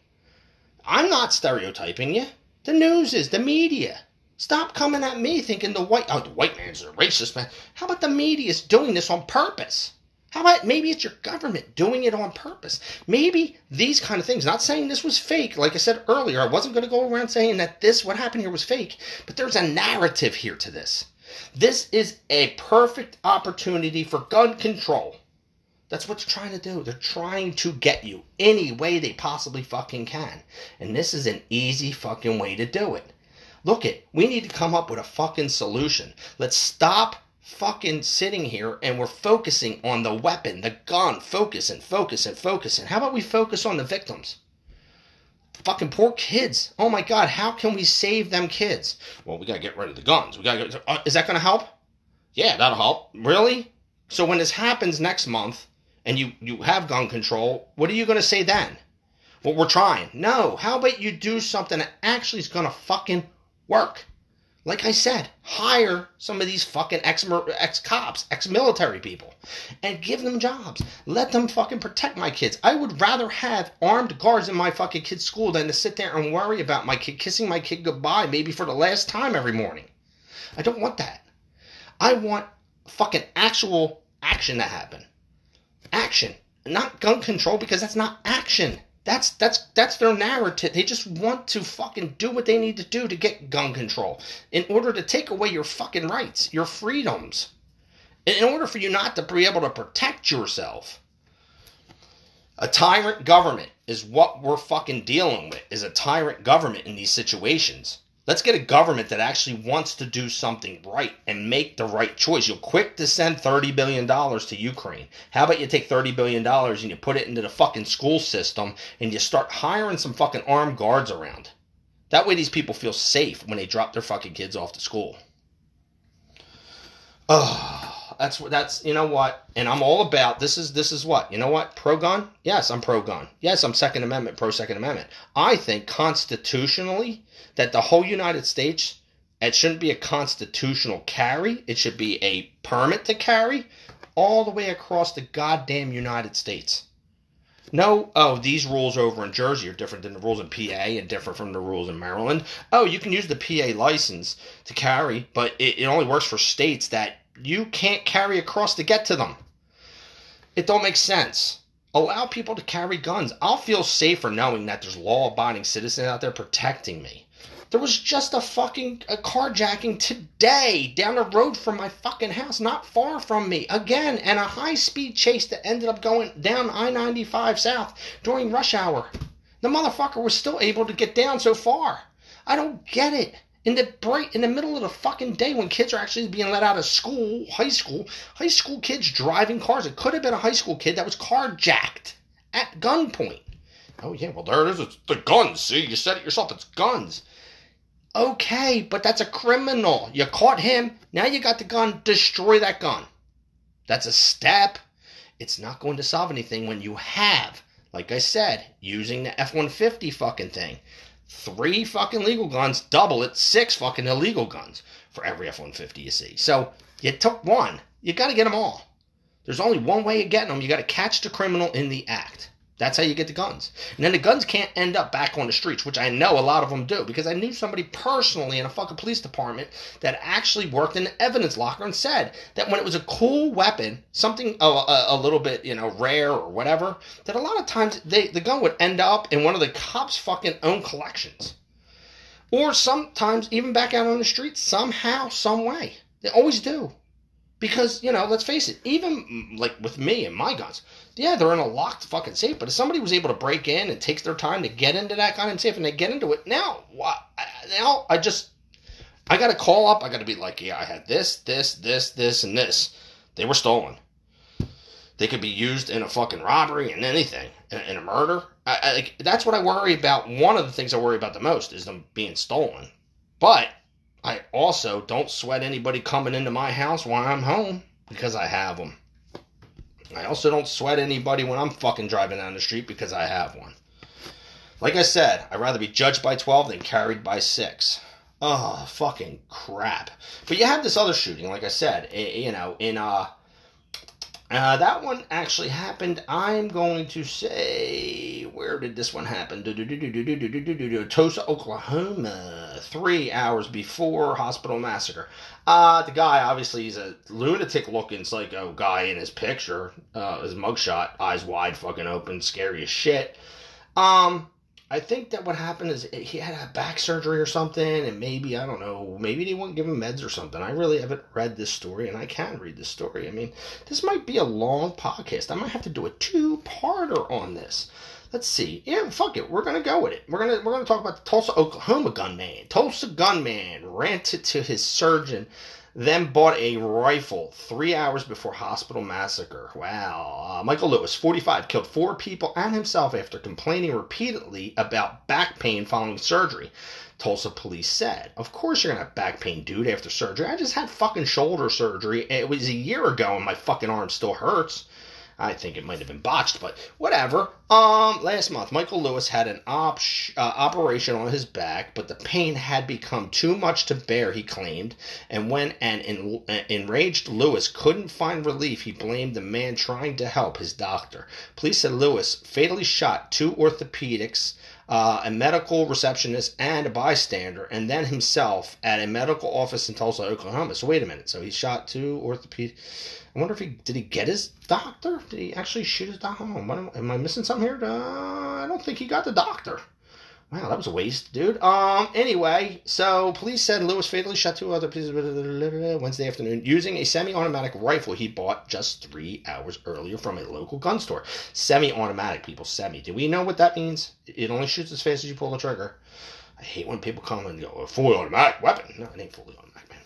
Speaker 1: I'm not stereotyping you. The news is, the media. Stop coming at me thinking the white, oh, the white man's a racist man. How about the media is doing this on purpose? How about maybe it's your government doing it on purpose? Maybe these kind of things, not saying this was fake, like I said earlier, I wasn't going to go around saying that this, what happened here was fake, but there's a narrative here to this. This is a perfect opportunity for gun control. That's what they're trying to do. They're trying to get you any way they possibly fucking can. And this is an easy fucking way to do it. Look it, we need to come up with a fucking solution. Let's stop fucking sitting here and we're focusing on the weapon, the gun, focus and focus and focus. And how about we focus on the victims? Fucking poor kids. Oh my God, how can we save them kids? Well, we gotta get rid of the guns. We gotta get. Uh, is that gonna help? Yeah, that'll help. Really? So when this happens next month and you you have gun control, what are you gonna say then? Well, we're trying. No. How about you do something that actually is gonna fucking work? Like I said, hire some of these fucking ex ex cops, ex military people, and give them jobs. Let them fucking protect my kids. I would rather have armed guards in my fucking kid's school than to sit there and worry about my kid kissing my kid goodbye, maybe for the last time every morning. I don't want that. I want fucking actual action to happen. Action, not gun control, because that's not action. That's that's that's their narrative. They just want to fucking do what they need to do to get gun control in order to take away your fucking rights, your freedoms. In order for you not to be able to protect yourself. A tyrant government is what we're fucking dealing with. Is a tyrant government in these situations. Let's get a government that actually wants to do something right and make the right choice. You're quick to send $30 billion to Ukraine. How about you take $30 billion and you put it into the fucking school system and you start hiring some fucking armed guards around? That way these people feel safe when they drop their fucking kids off to school. Oh, that's that's you know what, and I'm all about this is this is what you know what pro gun. Yes, I'm pro gun. Yes, I'm Second Amendment pro Second Amendment. I think constitutionally that the whole United States it shouldn't be a constitutional carry. It should be a permit to carry all the way across the goddamn United States. No, oh, these rules over in Jersey are different than the rules in PA and different from the rules in Maryland. Oh, you can use the PA license to carry, but it, it only works for states that you can't carry across to get to them. It don't make sense. Allow people to carry guns. I'll feel safer knowing that there's law abiding citizens out there protecting me. There was just a fucking a carjacking today down the road from my fucking house, not far from me. Again, and a high speed chase that ended up going down I 95 south during rush hour. The motherfucker was still able to get down so far. I don't get it. In the break, in the middle of the fucking day when kids are actually being let out of school, high school, high school kids driving cars. It could have been a high school kid that was carjacked at gunpoint. Oh yeah, well there it is. It's the guns. See, you said it yourself. It's guns. Okay, but that's a criminal. You caught him. Now you got the gun. Destroy that gun. That's a step. It's not going to solve anything when you have, like I said, using the F 150 fucking thing. Three fucking legal guns, double it, six fucking illegal guns for every F 150 you see. So you took one. You got to get them all. There's only one way of getting them. You got to catch the criminal in the act. That's how you get the guns. And then the guns can't end up back on the streets, which I know a lot of them do, because I knew somebody personally in a fucking police department that actually worked in the evidence locker and said that when it was a cool weapon, something a, a, a little bit, you know, rare or whatever, that a lot of times they, the gun would end up in one of the cops' fucking own collections. Or sometimes even back out on the streets somehow, some way. They always do. Because, you know, let's face it, even mm, like with me and my guns, yeah, they're in a locked fucking safe. But if somebody was able to break in and takes their time to get into that goddamn safe and they get into it, now, now I just, I got to call up. I got to be like, yeah, I had this, this, this, this, and this. They were stolen. They could be used in a fucking robbery and anything, in, a murder. I, I, like, that's what I worry about. One of the things I worry about the most is them being stolen. But I also don't sweat anybody coming into my house while I'm home because I have them. I also don't sweat anybody when I'm fucking driving down the street because I have one. Like I said, I'd rather be judged by 12 than carried by 6. Oh, fucking crap. But you have this other shooting, like I said, you know, in uh uh, that one actually happened. I'm going to say, where did this one happen? Tulsa, Oklahoma, three hours before Hospital Massacre. Uh, the guy, obviously, he's a lunatic looking psycho guy in his picture, uh, his mugshot, eyes wide, fucking open, scary as shit. Um, I think that what happened is he had a back surgery or something, and maybe I don't know, maybe they wouldn't give him meds or something. I really haven't read this story, and I can read this story. I mean, this might be a long podcast. I might have to do a two-parter on this. Let's see. Yeah, fuck it. We're gonna go with it. We're gonna we're gonna talk about the Tulsa, Oklahoma gunman. Tulsa gunman ranted to his surgeon then bought a rifle three hours before hospital massacre. Wow. Uh, Michael Lewis, 45, killed four people and himself after complaining repeatedly about back pain following surgery. Tulsa police said. Of course you're gonna have back pain, dude, after surgery. I just had fucking shoulder surgery. It was a year ago and my fucking arm still hurts. I think it might have been botched, but whatever. Um, last month, Michael Lewis had an op- uh, operation on his back, but the pain had become too much to bear, he claimed. And when an en- enraged Lewis couldn't find relief, he blamed the man trying to help his doctor. Police said Lewis fatally shot two orthopedics uh, a medical receptionist, and a bystander, and then himself at a medical office in Tulsa, Oklahoma. So wait a minute. So he shot two orthopedic. I wonder if he did he get his doctor? Did he actually shoot his doctor? Am, am I missing something here? Uh, I don't think he got the doctor. Wow, that was a waste, dude. Um. Anyway, so police said Lewis fatally shot two orthopedics Wednesday afternoon using a semi-automatic rifle he bought just three hours earlier from a local gun store. Semi-automatic, people. Semi. Do we know what that means? It only shoots as fast as you pull the trigger. I hate when people come and go, a fully automatic weapon. No, it ain't fully automatic, man.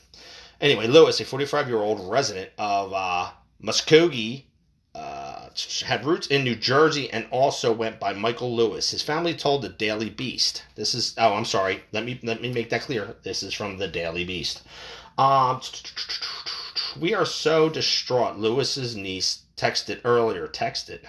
Speaker 1: Anyway, Lewis, a 45-year-old resident of uh, Muskogee, uh, had roots in New Jersey and also went by Michael Lewis. His family told the Daily Beast. This is oh, I'm sorry. Let me let me make that clear. This is from the Daily Beast. Um, we are so distraught. Lewis's niece texted earlier. Texted.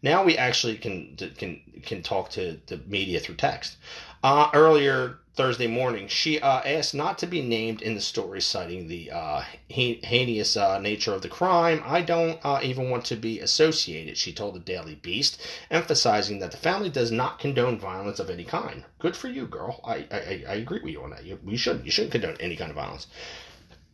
Speaker 1: Now we actually can can can talk to the media through text. Uh, earlier Thursday morning, she uh, asked not to be named in the story, citing the uh, heinous uh, nature of the crime. I don't uh, even want to be associated, she told the Daily Beast, emphasizing that the family does not condone violence of any kind. Good for you, girl. I, I, I agree with you on that. You, we shouldn't. You shouldn't condone any kind of violence.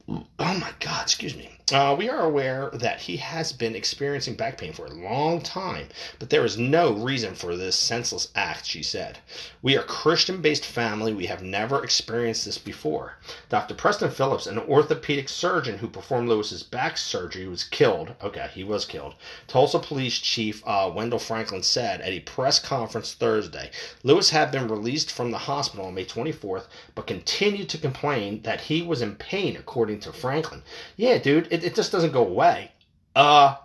Speaker 1: Oh my God, excuse me. Uh, we are aware that he has been experiencing back pain for a long time, but there is no reason for this senseless act, she said. We are Christian based family. We have never experienced this before. Dr. Preston Phillips, an orthopedic surgeon who performed Lewis's back surgery, was killed. Okay, he was killed. Tulsa Police Chief uh, Wendell Franklin said at a press conference Thursday Lewis had been released from the hospital on May 24th, but continued to complain that he was in pain, according to Franklin. Yeah, dude it, it just doesn't go away. Uh,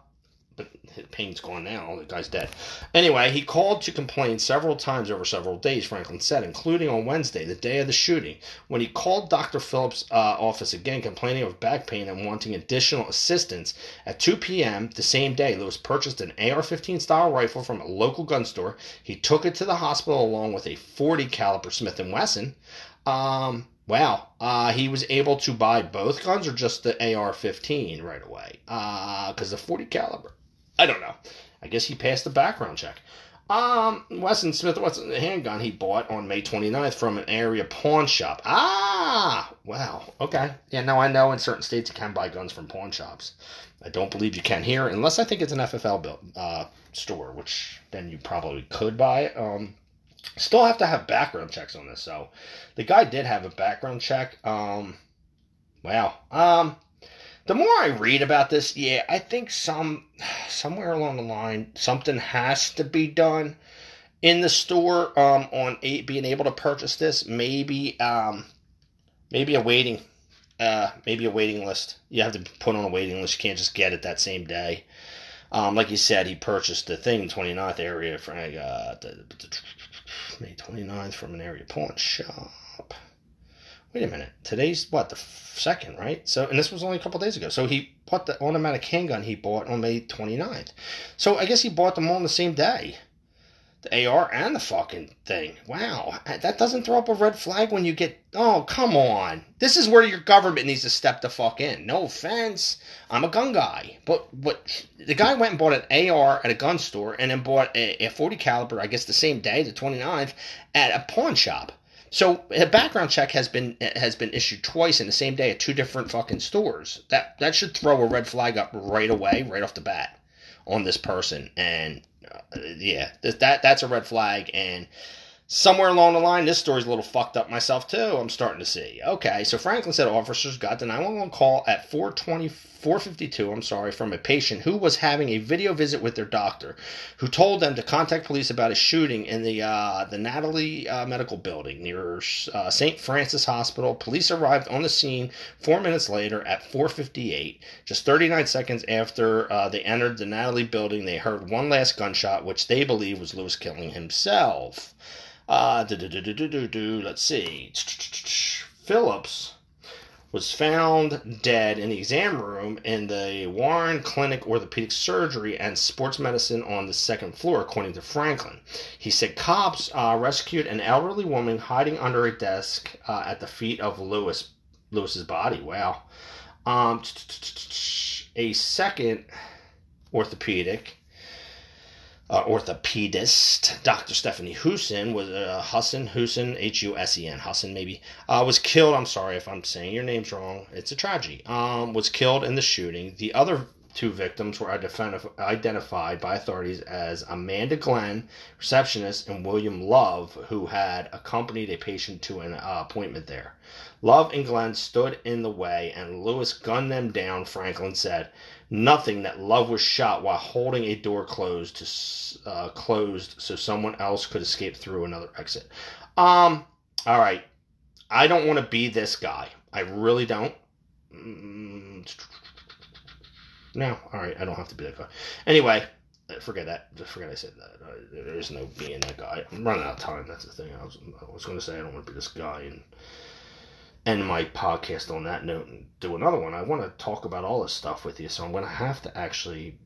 Speaker 1: but pain's gone now. The guy's dead. Anyway, he called to complain several times over several days, Franklin said, including on Wednesday, the day of the shooting, when he called Dr. Phillips' uh, office again, complaining of back pain and wanting additional assistance. At 2 p.m. the same day, Lewis purchased an AR-15 style rifle from a local gun store. He took it to the hospital along with a 40 caliber Smith & Wesson. Um, Wow. Uh, he was able to buy both guns or just the AR-15 right away? Because uh, the 40 caliber, I don't know. I guess he passed the background check. Um, Wesson Smith Wesson the handgun he bought on May 29th from an area pawn shop. Ah, wow. Okay. Yeah, now I know in certain states you can buy guns from pawn shops. I don't believe you can here, unless I think it's an FFL built, uh, store, which then you probably could buy it. Um, Still have to have background checks on this. So the guy did have a background check. Um, wow. Um, the more I read about this, yeah, I think some somewhere along the line something has to be done in the store um, on being able to purchase this. Maybe um, maybe a waiting uh, maybe a waiting list. You have to put on a waiting list. You can't just get it that same day. Um, like you said, he purchased the thing 29th area for uh, May 29th from an area pawn shop. Wait a minute. Today's what the second, right? So, and this was only a couple days ago. So he bought the automatic handgun he bought on May 29th. So I guess he bought them all on the same day the AR and the fucking thing. Wow, that doesn't throw up a red flag when you get. Oh, come on. This is where your government needs to step the fuck in. No offense, I'm a gun guy, but what the guy went and bought an AR at a gun store and then bought a, a 40 caliber, I guess the same day, the 29th, at a pawn shop. So a background check has been has been issued twice in the same day at two different fucking stores. That that should throw a red flag up right away, right off the bat, on this person. And Uh, yeah, that that's a red flag, and somewhere along the line, this story's a little fucked up myself too. I'm starting to see. Okay, so Franklin said officers got the 911 call at 420, 452, I'm sorry, from a patient who was having a video visit with their doctor, who told them to contact police about a shooting in the uh, the Natalie uh, Medical Building near uh, St. Francis Hospital. Police arrived on the scene four minutes later at 458. Just 39 seconds after uh, they entered the Natalie Building, they heard one last gunshot, which they believe was Lewis killing himself. Uh, let's see. Phillips was found dead in the exam room in the Warren Clinic Orthopedic Surgery and Sports Medicine on the second floor, according to Franklin. He said cops uh, rescued an elderly woman hiding under a desk uh, at the feet of Lewis Lewis's body. Wow. Um, a second orthopedic uh, orthopedist, Dr. Stephanie Husen, was uh, Hussein, Husen, H U S E N, Hussein maybe, uh, was killed. I'm sorry if I'm saying your name's wrong. It's a tragedy. Um, was killed in the shooting. The other two victims were identified by authorities as Amanda Glenn, receptionist, and William Love, who had accompanied a patient to an uh, appointment there. Love and Glenn stood in the way, and Lewis gunned them down, Franklin said nothing that Love was shot while holding a door closed to uh, closed so someone else could escape through another exit. Um, all right, I don't want to be this guy. I really don't. Mm, no, all right, I don't have to be that guy. Anyway, forget that. Just forget I said that. Uh, there is no being that guy. I'm running out of time. That's the thing. I was I was going to say I don't want to be this guy and end my podcast on that note and do another one. I want to talk about all this stuff with you, so I'm going to have to actually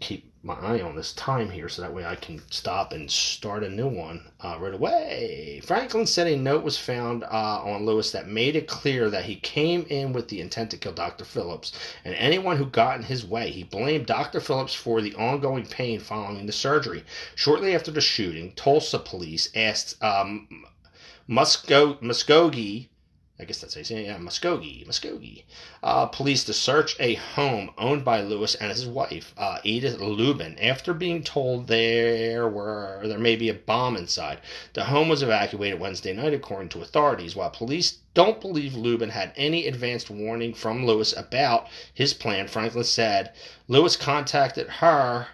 Speaker 1: keep my eye on this time here so that way I can stop and start a new one uh, right away. Franklin said a note was found uh, on Lewis that made it clear that he came in with the intent to kill Dr. Phillips and anyone who got in his way. He blamed Dr. Phillips for the ongoing pain following the surgery. Shortly after the shooting, Tulsa police asked um, Muskogee I guess that's how you say it. Yeah, Muskogee, Muskogee. Uh, police to search a home owned by Lewis and his wife, uh, Edith Lubin. After being told there were there may be a bomb inside, the home was evacuated Wednesday night, according to authorities. While police don't believe Lubin had any advanced warning from Lewis about his plan, Franklin said Lewis contacted her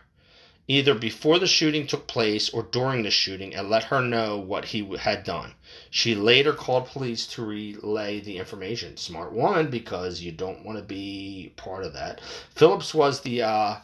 Speaker 1: either before the shooting took place or during the shooting and let her know what he had done. She later called police to relay the information. Smart woman because you don't want to be part of that. Phillips was the uh,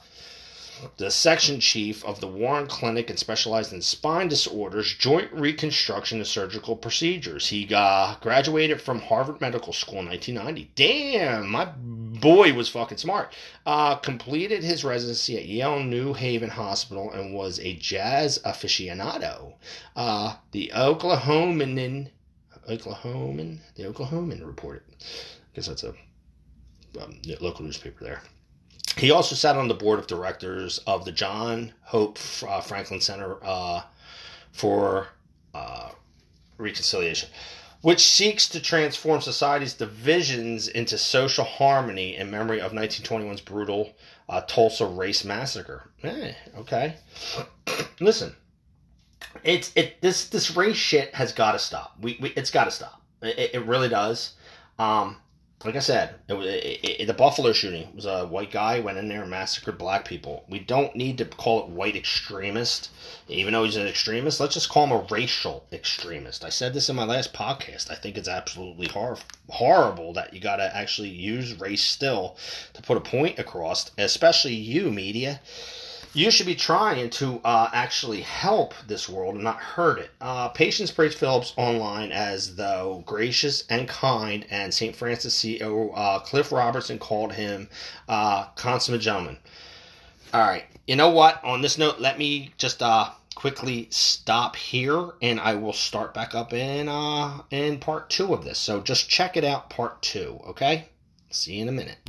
Speaker 1: the section chief of the Warren Clinic and specialized in spine disorders, joint reconstruction, and surgical procedures. He uh, graduated from Harvard Medical School in 1990. Damn, my boy was fucking smart. Uh, completed his residency at Yale New Haven Hospital and was a jazz aficionado. Uh, the Oklahoman, Oklahoman, the Oklahoman reported. I guess that's a um, local newspaper there. He also sat on the board of directors of the John Hope uh, Franklin Center uh, for uh, Reconciliation, which seeks to transform society's divisions into social harmony in memory of 1921's brutal uh, Tulsa race massacre. Eh, okay, listen, it's it this this race shit has got to stop. We, we it's got to stop. It, it really does. Um, like I said, it was it, it, the Buffalo shooting was a white guy went in there and massacred black people. We don't need to call it white extremist, even though he's an extremist. Let's just call him a racial extremist. I said this in my last podcast. I think it's absolutely hor- horrible that you got to actually use race still to put a point across, especially you media you should be trying to uh, actually help this world and not hurt it. Uh, Patients praised Phillips online as though gracious and kind, and St. Francis CEO uh, Cliff Robertson called him uh, consummate gentleman. All right, you know what? On this note, let me just uh, quickly stop here, and I will start back up in uh, in part two of this. So just check it out, part two. Okay. See you in a minute.